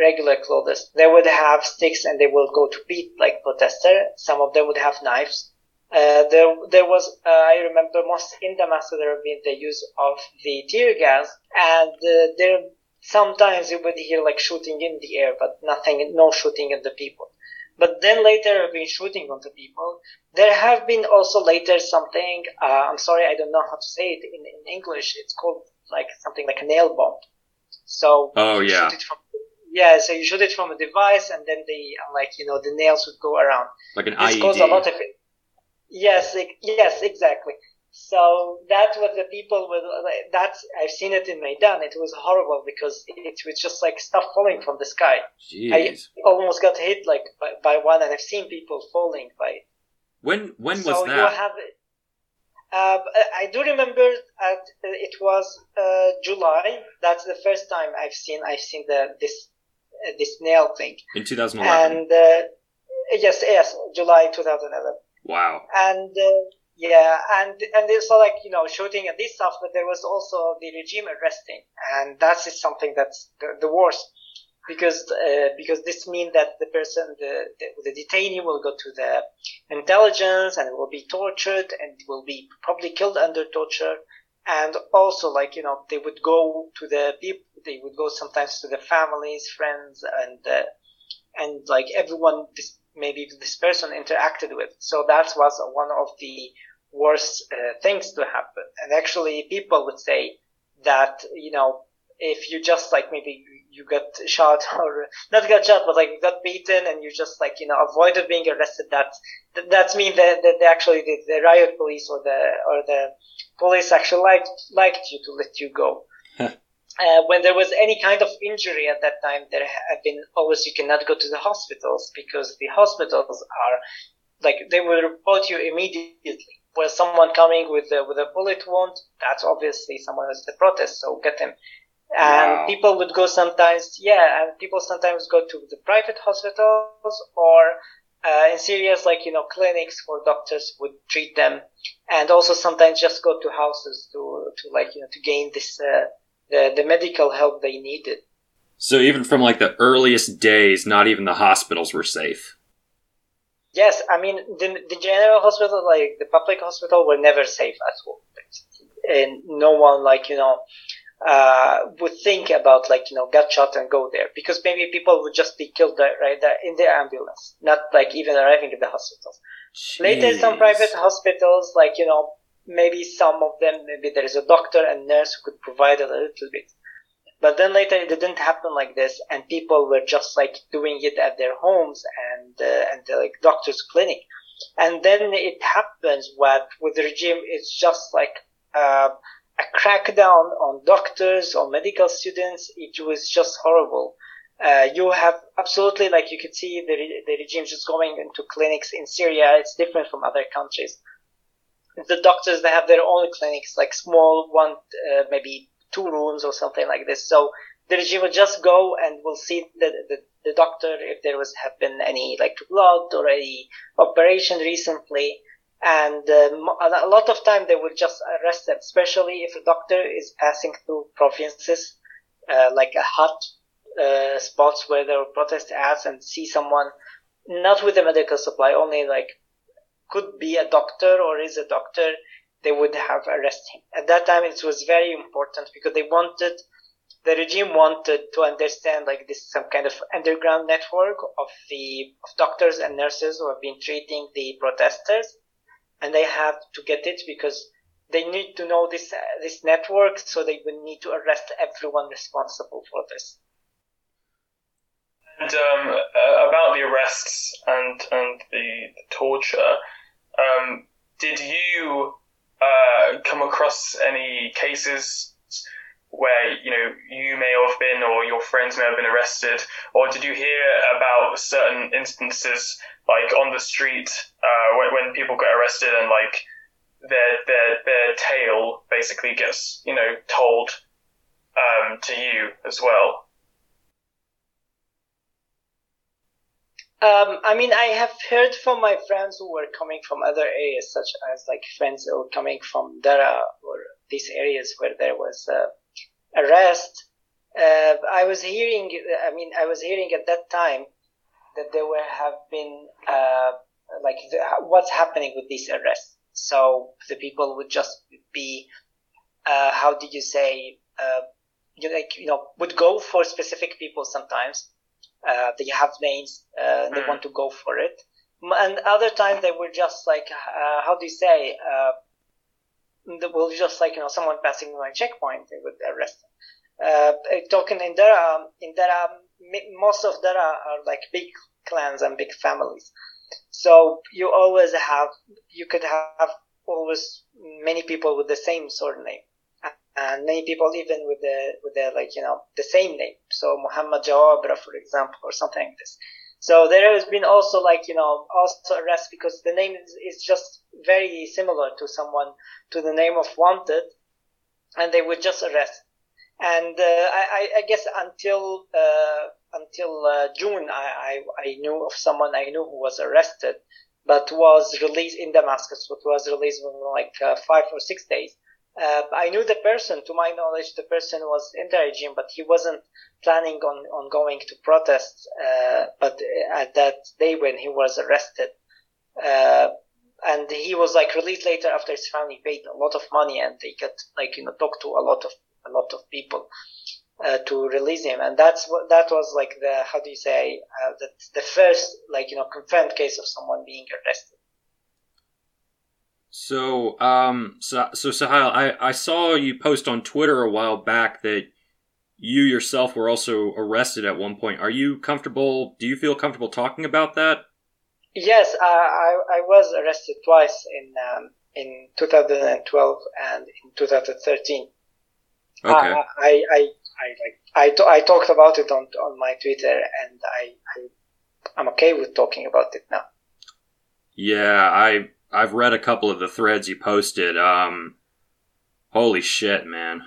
regular clothes. They would have sticks and they will go to beat like protester. Some of them would have knives. Uh, there there was uh, I remember most in Damascus there have been the use of the tear gas and uh, there sometimes you would hear like shooting in the air but nothing no shooting at the people but then later I've been shooting onto people. There have been also later something, uh, I'm sorry, I don't know how to say it in, in English. It's called like something like a nail bomb. So oh yeah, it from yeah, so you shoot it from a device, and then the like you know the nails would go around. Like an This IED. caused a lot of it. Yes, ex- yes, exactly. So that's what the people with That's I've seen it in Maidan. It was horrible because it was just like stuff falling from the sky. I almost got hit like by, by one, and I've seen people falling by. When when so was that? have. Uh, I do remember at, it was uh, July. That's the first time I've seen I've seen the this uh, this nail thing. In 2011. And uh, yes, yes, July 2011 wow. and uh, yeah, and and so like you know shooting and this stuff, but there was also the regime arresting, and that is something that's the, the worst because uh, because this means that the person the, the the detainee will go to the intelligence and will be tortured and will be probably killed under torture. And also, like you know, they would go to the people. They would go sometimes to the families, friends, and uh, and like everyone this maybe this person interacted with. So that was one of the worst uh, things to happen. And actually, people would say that you know if you just like maybe you got shot or not got shot, but like you got beaten and you just like you know avoided being arrested. That that- that's mean that, that they actually the, the riot police or the or the police actually liked liked you to let you go. Uh, when there was any kind of injury at that time, there had been always you cannot go to the hospitals because the hospitals are like they will report you immediately. Where someone coming with a, with a bullet wound, that's obviously someone who's the protest, so get him. And Wow. people would go sometimes, yeah, and people sometimes go to the private hospitals or uh, in Syria's like you know clinics where doctors would treat them, and also sometimes just go to houses to to like you know to gain this uh, the the medical help they needed. So even from like the earliest days, not even the hospitals were safe. Yes, I mean the the general hospital, like the public hospital, were never safe at all, and no one like you know uh, would think about like you know get shot and go there because maybe people would just be killed there, right there in the ambulance, not like even arriving at the hospitals. Later, some private hospitals, like you know, maybe some of them, maybe there is a doctor and nurse who could provide a little bit. But then later it didn't happen like this, and people were just like doing it at their homes and uh, and the, like doctor's clinic. And then it happens what with the regime, it's just like uh, a crackdown on doctors, on medical students. It was just horrible. Uh, you have absolutely like you could see the re- the regime just going into clinics in Syria. It's different from other countries. The doctors they have their own clinics, like small one, uh, maybe two rooms or something like this. So the regime will just go and will see the, the the doctor if there was have been any like blood or any operation recently. And um, a lot of time they will just arrest them, especially if a doctor is passing through provinces uh, like a hot uh, spots where there were protest ads and see someone not with a medical supply, only like could be a doctor or is a doctor, they would have arrested him. At that time, it was very important because they wanted, the regime wanted to understand like this some kind of underground network of the of doctors and nurses who have been treating the protesters, and they have to get it because they need to know this uh, this network, so they would need to arrest everyone responsible for this. And um, about the arrests and and the, the torture, um, did you uh, come across any cases where you know you may have been or your friends may have been arrested, or did you hear about certain instances like on the street uh, when, when people get arrested and like their their their tale basically gets you know told um, to you as well? Um, I mean, I have heard from my friends who were coming from other areas, such as like friends who were coming from Dara or these areas where there was uh, arrest. Uh, I was hearing, I mean, I was hearing at that time that there were have been uh, like the, what's happening with these arrests. So the people would just be, uh, how did you say, uh, you like you know would go for specific people sometimes uh, they have names uh, and they Mm. want to go for it. And other times they were just like, uh, how do you say? Uh, they will just like you know someone passing my checkpoint, they would arrest them. Uh, talking in Dara, in Dara, most of Dara are like big clans and big families. So you always have, you could have always many people with the same surname. And many people even with the, with the, like, you know, the same name. So Muhammad Jawabra, for example, or something like this. So there has been also like, you know, also arrest because the name is, is just very similar to someone, to the name of wanted. And they would just arrest. And, uh, I, I guess until, uh, until uh, June, I, I, I knew of someone I knew who was arrested, but was released in Damascus, but was released in like uh, five or six days. Uh, I knew the person, to my knowledge, the person was in the regime, but he wasn't planning on, on going to protest. Uh, but at that day when he was arrested, uh, and he was like released later after his family paid a lot of money and they got like you know talked to a lot of a lot of people uh, to release him, and that's what that was like the how do you say uh, the the first like you know confirmed case of someone being arrested. So, um, so, so Sahil, I, I saw you post on Twitter a while back that you yourself were also arrested at one point. Are you comfortable? Do you feel comfortable talking about that? Yes, uh, I I was arrested twice in um, in 2012 and in 2013. Okay. Uh, I, I I like I, t- I talked about it on on my Twitter, and I, I I'm okay with talking about it now. Yeah, I I've read a couple of the threads you posted. Um, holy shit, man!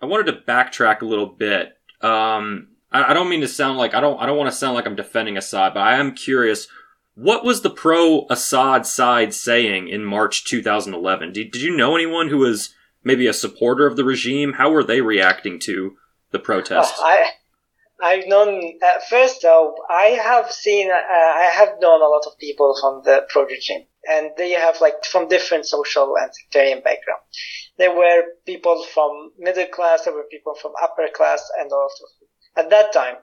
I wanted to backtrack a little bit. Um, I, I don't mean to sound like I don't I don't want to sound like I'm defending Assad, but I am curious. What was the pro Assad side saying in March 2011? Did, did you know anyone who was maybe a supporter of the regime? How were they reacting to the protests? Oh, I, I've known uh, first though. I have seen. Uh, I have known a lot of people from the pro regime, and they have like from different social and sectarian background. There were people from middle class. There were people from upper class, and also at that time.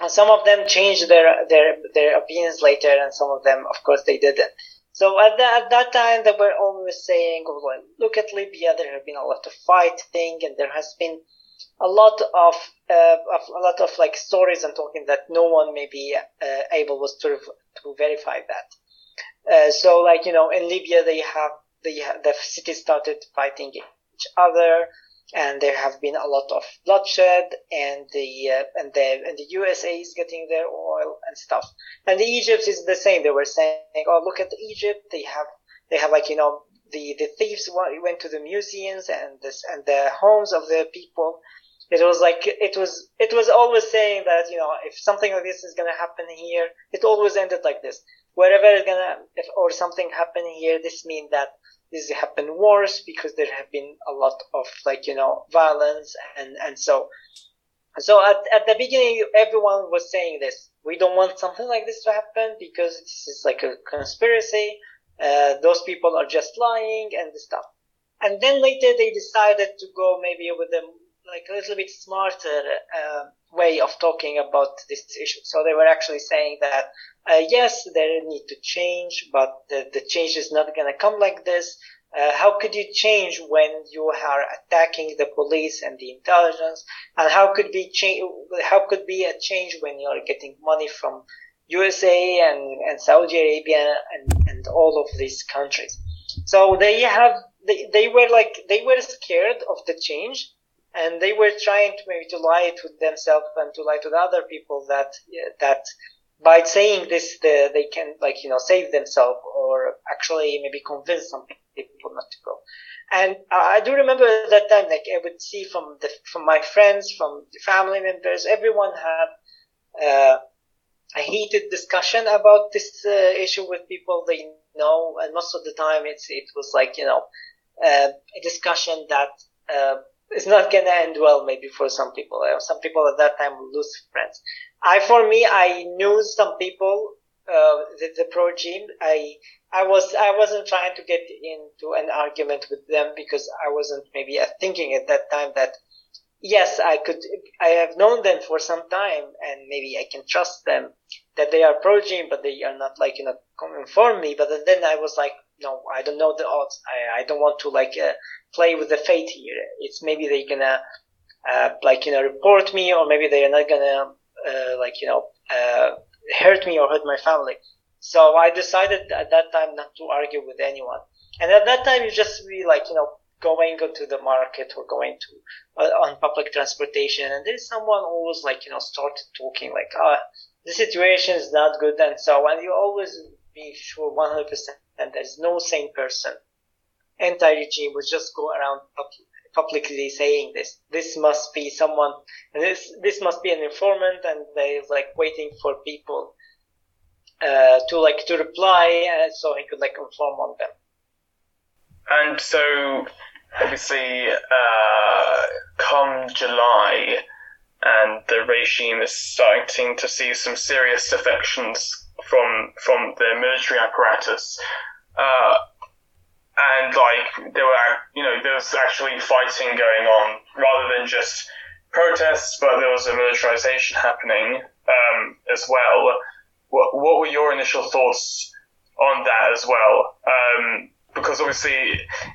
And some of them changed their their their opinions later, and some of them, of course, they didn't. So at that, at that time, they were always saying, oh, look at Libya, there have been a lot of fighting, and there has been a lot of, uh, of a lot of like stories and talking that no one may be uh, able was to to verify that. Uh, so like you know, in Libya, they have the the cities started fighting each other and there have been a lot of bloodshed and the uh, and the and the USA is getting their oil and stuff. And the Egypt is the same. They were saying, "Oh, look at Egypt. They have they have like you know the the thieves went to the museums and this and the homes of the people." It was like it was it was always saying that you know if something like this is gonna happen here, it always ended like this. Wherever is gonna if or something happen here, this means that this happened worse because there have been a lot of like you know violence and and so. So at, at the beginning everyone was saying this. We don't want something like this to happen because this is like a conspiracy. Uh, those people are just lying and stuff. And then later they decided to go maybe with a like a little bit smarter uh, way of talking about this issue. So they were actually saying that uh, yes, they need to change, but the, the change is not going to come like this. Uh, how could you change when you are attacking the police and the intelligence? And how could be change? How could be a change when you are getting money from USA and, and Saudi Arabia and, and all of these countries? So they have they, they were like they were scared of the change and they were trying to maybe to lie to themselves and to lie to the other people that that by saying this, the, they can like you know save themselves or actually maybe convince some people not to go. And I do remember at that time, like I would see from the from my friends, from family members, everyone had uh, a heated discussion about this uh, issue with people they know, and most of the time it's it was like you know uh, a discussion that uh, is not gonna end well maybe for some people. Uh, some people at that time will lose friends. I, for me, I knew some people, uh, the, the pro regime. I, I was, I wasn't trying to get into an argument with them because I wasn't maybe thinking at that time that yes, I could, I have known them for some time and maybe I can trust them that they are pro regime, but they are not like, you know, inform me. But then I was like, no, I don't know the odds. I, I don't want to like, uh, play with the fate here. It's maybe they're gonna, uh, like, you know, report me or maybe they're not gonna uh, like you know uh, hurt me or hurt my family. So I decided at that time not to argue with anyone. And at that time, you just be like you know going to the market or going to uh, on public transportation, and there's someone always like you know started talking like ah the situation is not good and so on. You always be sure 100% and there's no sane person anti-regime would just go around publicly saying this. This must be someone. This this must be an informant, and they're like waiting for people uh, to like to reply, uh, so he could like inform on them. And so, obviously, uh, come July, and the regime is starting to see some serious defections from from the military apparatus. Uh, and like there were you know there was actually fighting going on rather than just protests, but there was a militarization happening um, as well. What, what were your initial thoughts on that as well? Um, because obviously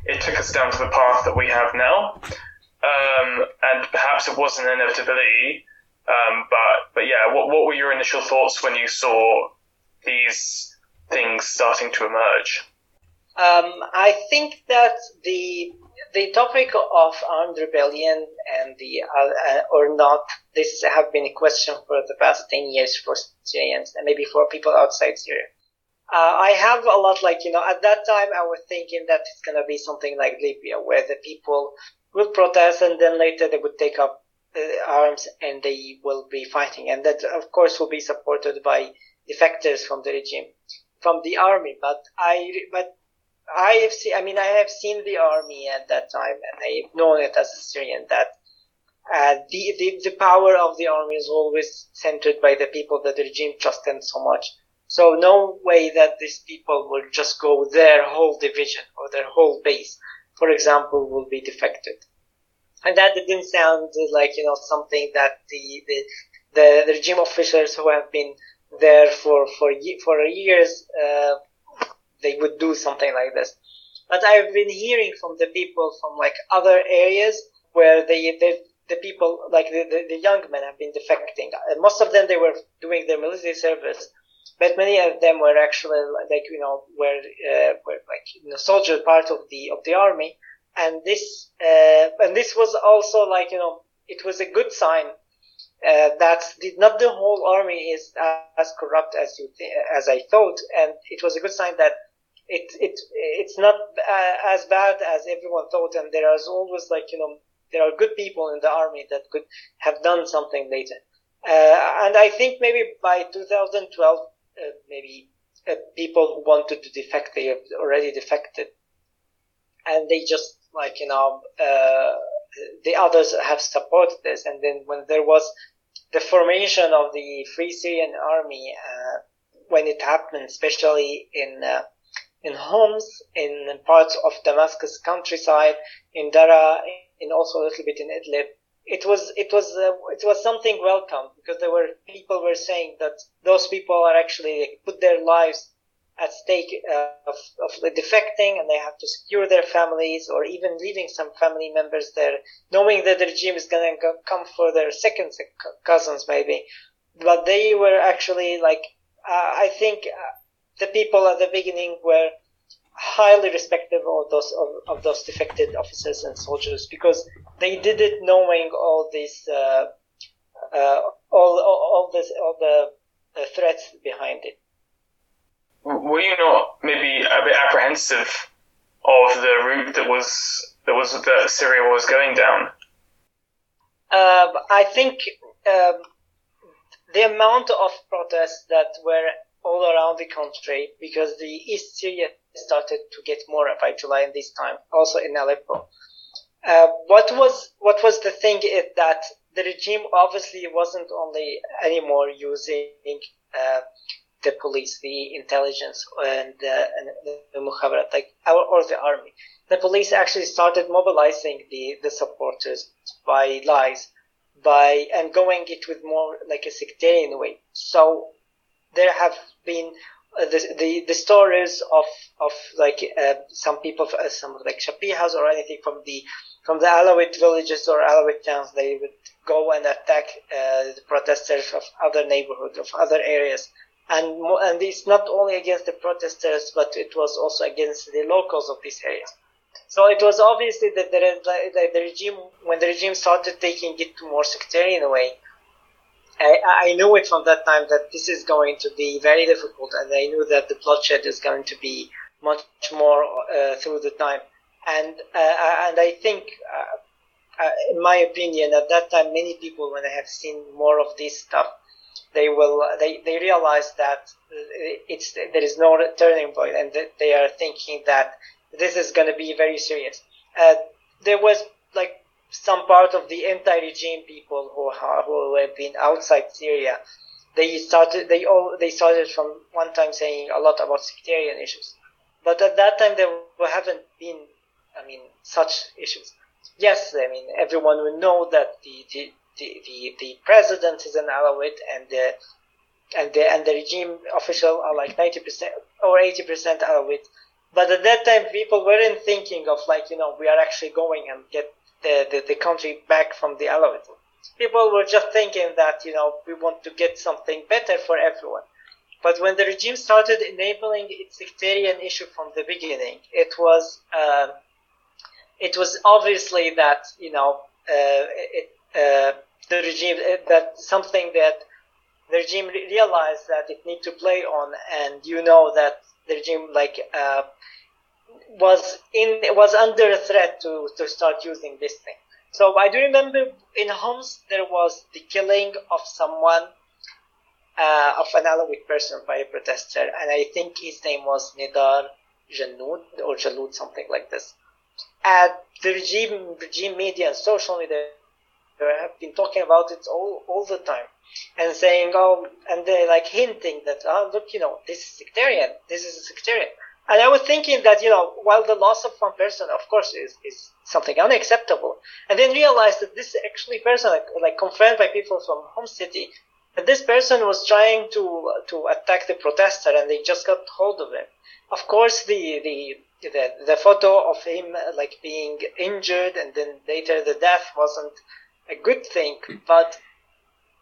it took us down to the path that we have now, um, and perhaps it was an inevitability. Um, but but yeah, what what were your initial thoughts when you saw these things starting to emerge? Um, I think that the the topic of armed rebellion and the uh, or not this have been a question for the past ten years for Syrians and maybe for people outside Syria. Uh, I have a lot like you know at that time I was thinking that it's gonna be something like Libya where the people will protest and then later they would take up uh, arms and they will be fighting and that of course will be supported by defectors from the regime from the army but I but I have seen, I mean, I have seen the army at that time, and I've known it as a Syrian that uh, the, the the power of the army is always centered by the people that the regime trusted so much. So no way that these people will just go their whole division or their whole base, for example, will be defected. And that didn't sound like you know something that the the, the, the regime officers who have been there for for for years. Uh, they would do something like this. But I've been hearing from the people from like other areas where they, they the people like the, the, the young men have been defecting. And most of them they were doing their military service, but many of them were actually like you know were uh, were like you know, soldier part of the of the army. And this uh, and this was also like you know it was a good sign uh, that not the whole army is as corrupt as you th- as I thought, and it was a good sign that it it it's not uh, as bad as everyone thought, and there is always like you know there are good people in the army that could have done something later. Uh, and I think maybe by 2012, uh, maybe uh, people who wanted to defect they have already defected, and they just like you know uh, the others have supported this. And then when there was the formation of the Free Syrian Army, uh, when it happened, especially in in Homs, in parts of Damascus countryside, in Dara, and also a little bit in Idlib. It was it was uh, it was something welcome because there were people were saying that those people are actually put their lives at stake uh, of, of defecting and they have to secure their families or even leaving some family members there, knowing that the regime is going to come for their second cousins maybe. But they were actually like, uh, I think uh, the people at the beginning were highly respectful of those of, of, those defected officers and soldiers because they did it knowing all these uh, uh, all, all, all this all the uh, threats behind it. Were you not maybe a bit apprehensive of the route that was that was that Syria was going down? Um, I think um, the amount of protests that were all around the country because the East Syria started to get more by July in this time, also in Aleppo. Uh, what was what was the thing is that the regime obviously wasn't only anymore using uh, the police, the intelligence, and, uh, and the mukhabarat, like or, or the army. The police actually started mobilizing the the supporters by lies, by and going it with more like a sectarian way. So there have been uh, the, the the stories of of like uh, some people, uh, some like Shabihas or anything from the from the Alawite villages or Alawite towns, they would go and attack uh, the protesters of other neighborhoods of other areas. And and it's not only against the protesters, but it was also against the locals of these areas. So it was obviously that the, the, the regime, when the regime started taking it to more sectarian way, I, I knew it from that time that this is going to be very difficult, and I knew that the bloodshed is going to be much more uh, through the time. And uh, and I think, uh, uh, in my opinion, at that time, many people, when they have seen more of this stuff, they will they, they realize that it's there is no turning point, and they are thinking that this is going to be very serious. Uh, there was like some part of the anti-regime people who who have been outside Syria. They started they all they started from one time saying a lot about sectarian issues, but at that time there haven't been I mean such issues. Yes, I mean everyone will know that the the, the, the, the president is an Alawite and the and the and the regime official are like ninety percent or eighty percent Alawite. But at that time, people weren't thinking of like, you know, we are actually going and get the, the, the country back from the Alawites. People were just thinking that, you know, we want to get something better for everyone. But when the regime started enabling its sectarian issue from the beginning, it was, uh, it was obviously that, you know, uh, it, uh, the regime, uh, that something that the regime realized that it need to play on, and you know that the regime like uh, was in was under a threat to to start using this thing. So I do remember in Homs there was the killing of someone uh, of an Alawite person by a protester, and I think his name was Nidar Janud or Jalud, something like this. And the regime regime media and social media have been talking about it all all the time and saying, oh, and they're like hinting that, oh, look, you know, this is sectarian, this is a sectarian. And I was thinking that, you know, while the loss of one person, of course, is, is something unacceptable, and then realized that this actually person, like, like confirmed by people from home city, that this person was trying to to attack the protester, and they just got hold of him. Of course, the the the, the photo of him like being injured and then later the death wasn't a good thing, but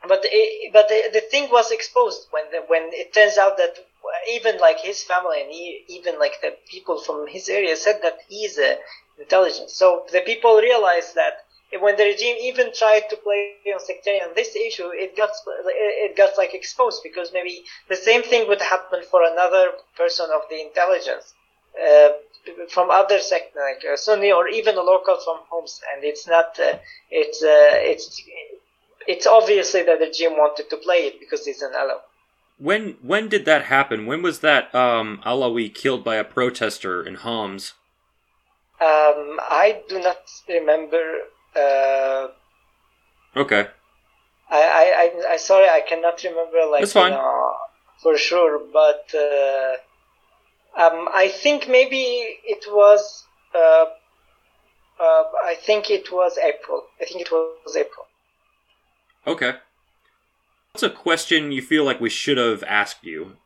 but it, but the, the thing was exposed when the, when it turns out that even like his family and he, even like the people from his area said that he's a intelligence. So the people realized that when the regime even tried to play on sectarian this issue, it got it got like exposed because maybe the same thing would happen for another person of the intelligence. Uh, from other sect like uh, Sunni or even a local from Homs, and it's not uh, it's uh, it's it's obviously that the regime wanted to play it because he's an Alawi. When when did that happen? When was that um, Alawi killed by a protester in Homs? Um, I do not remember. Uh, okay. I, I, I, I, sorry, I cannot remember like That's fine. You know, for sure, but uh, um, I think maybe it was. Uh, uh, I think it was April. I think it was April. Okay. What's a question you feel like we should have asked you?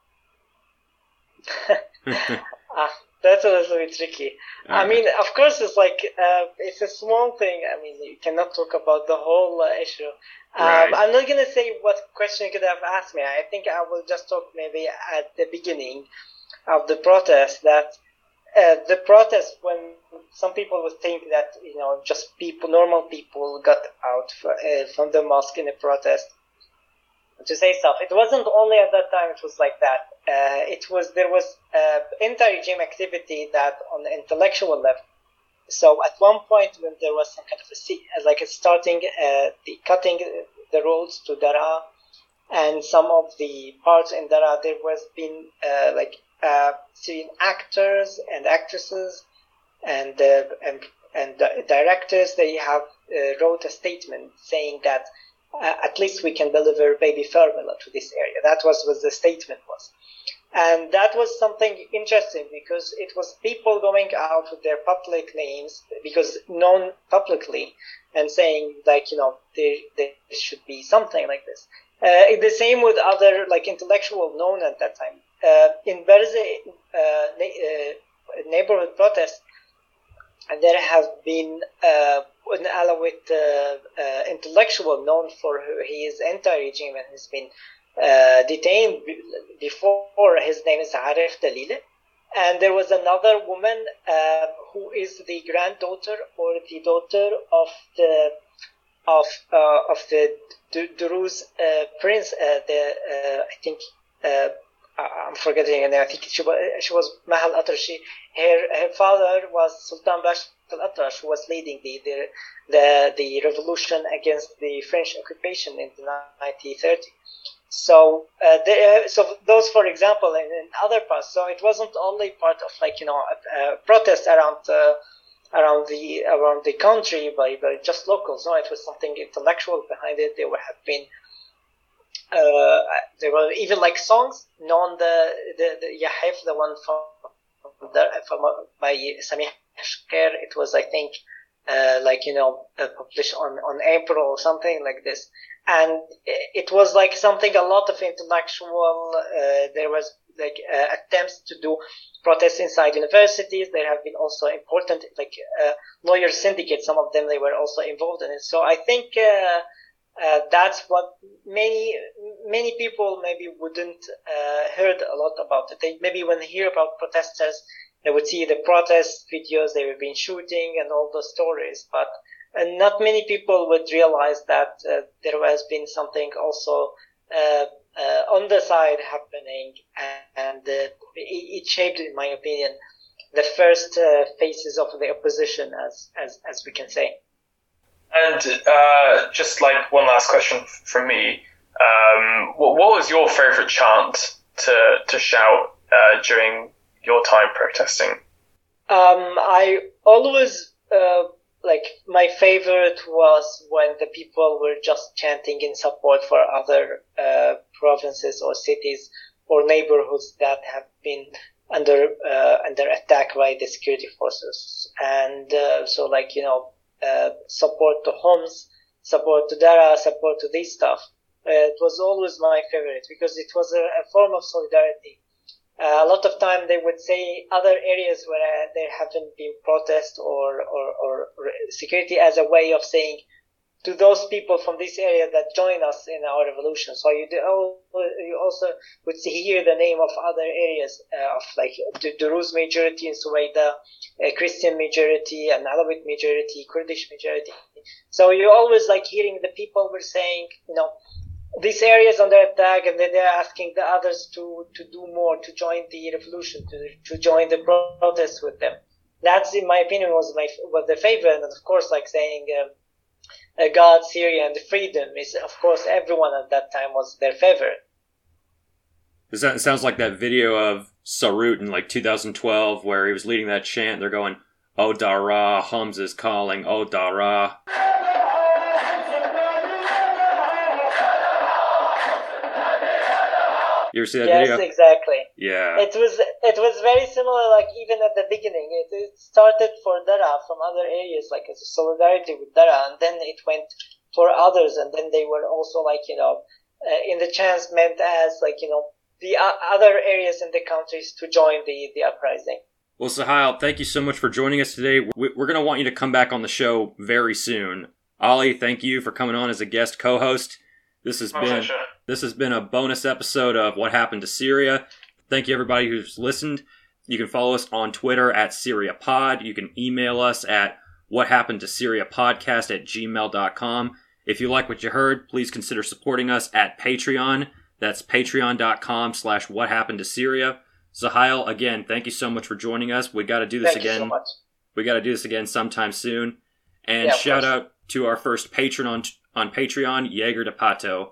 ah, that's a little bit tricky. I mean, of course, it's like uh, it's a small thing. I mean, you cannot talk about the whole uh, issue. Um, right. I'm not gonna say what question you could have asked me. I think I will just talk maybe at the beginning of the protest that uh, the protest when some people would think that you know just people normal people got out for, uh, from the mosque in a protest to say stuff it wasn't only at that time it was like that uh, it was there was uh, anti-regime activity that on the intellectual level so at one point when there was some kind of a like starting uh, the cutting the roads to Dara and some of the parts in Dara, there was been uh, like uh, Syrian actors and actresses and uh, and and directors. They have wrote a statement saying that uh, at least we can deliver baby formula to this area. That was what the statement was. And that was something interesting because it was people going out with their public names because known publicly and saying like, you know, there, there should be something like this. Uh, the same with other like intellectual known at that time uh, in Berze uh, neighborhood protests, there have been an Alawite intellectual known for his anti-regime and has been detained before. His name is Arif Dalila and there was another woman uh, who is the granddaughter or the daughter of the of uh, of the Druze uh, prince. Uh, the uh, I think uh, I'm forgetting her name. I think she was she was Mahal Atrashi. Her her father was Sultan Bash who was leading the, the the the revolution against the French occupation in the 1930s. So, uh, uh, so those, for example, in, other parts. So it wasn't only part of like you know a, a protest around uh, around the around the country by, by just locals. No, it was something intellectual behind it. There have been uh, there were even like songs known the the, the Yahif, the one from the, from by Samih It was I think uh, like you know published on on April or something like this. And it was like something a lot of intellectual uh, there was like uh, attempts to do protests inside universities. There have been also important like uh, lawyer syndicates some of them they were also involved in it. So i think uh, uh, that's what many many people maybe wouldn't uh, heard a lot about it. They maybe when they hear about protesters they would see the protest videos they were being shooting and all those stories but and not many people would realize that uh, there has been something also uh, uh, on the side happening, and, it, it, shaped, in my opinion, the first uh, phases of the opposition, as as as we can say. And uh, just like one last question from me, um, what, what, was your favorite chant to to shout uh, during your time protesting? Um, I always like my favorite was when the people were just chanting in support for other uh, provinces or cities or neighborhoods that have been under uh, under attack by the security forces. And uh, so like you know uh, support to Homs support to Dara support to this stuff. Uh, it was always my favorite because it was a, a form of solidarity uh, a lot of time they would say other areas where uh, there haven't been protests or, or, or, security as a way of saying to those people from this area that join us in our revolution. So you, do, you also would hear the name of other areas uh, of like the Druze majority in Suwaida, a Christian majority, an Alawite majority, Kurdish majority. So you're always like hearing the people were saying, you know, this area is under attack and then they're asking the others to, to do more, to join the revolution, to, to join the protests with them. That's, in my opinion, was my, was the favorite. And of course, like saying, um, uh, God, Syria, and freedom is, of course, everyone at that time was their favorite. It sounds like that video of Sarout in like 2012 where he was leading that chant. They're going, Oh Dara, Hums is calling, Oh Dara. You ever see that yes, video? Yes, exactly. Yeah. It was it was very similar. Like even at the beginning, it, it started for Dara from other areas, like as a solidarity with Dara, and then it went for others, and then they were also like you know, uh, in the chance meant as like you know the uh, other areas in the countries to join the the uprising. Well, Sahil, thank you so much for joining us today. We're going to want you to come back on the show very soon. Ali, thank you for coming on as a guest co-host. This has My been pleasure. This has been a bonus episode of What Happened to Syria. Thank you everybody who's listened. You can follow us on Twitter at Syria Pod. You can email us at what happened to Syria podcast at gmail.com. If you like what you heard, please consider supporting us at Patreon. That's patreon.com slash what happened to Syria. Zahil, again, thank you so much for joining us. We got to do this thank again. So we got to do this again sometime soon. And yeah, shout course. out to our first patron on on Patreon, Jaeger de Pato.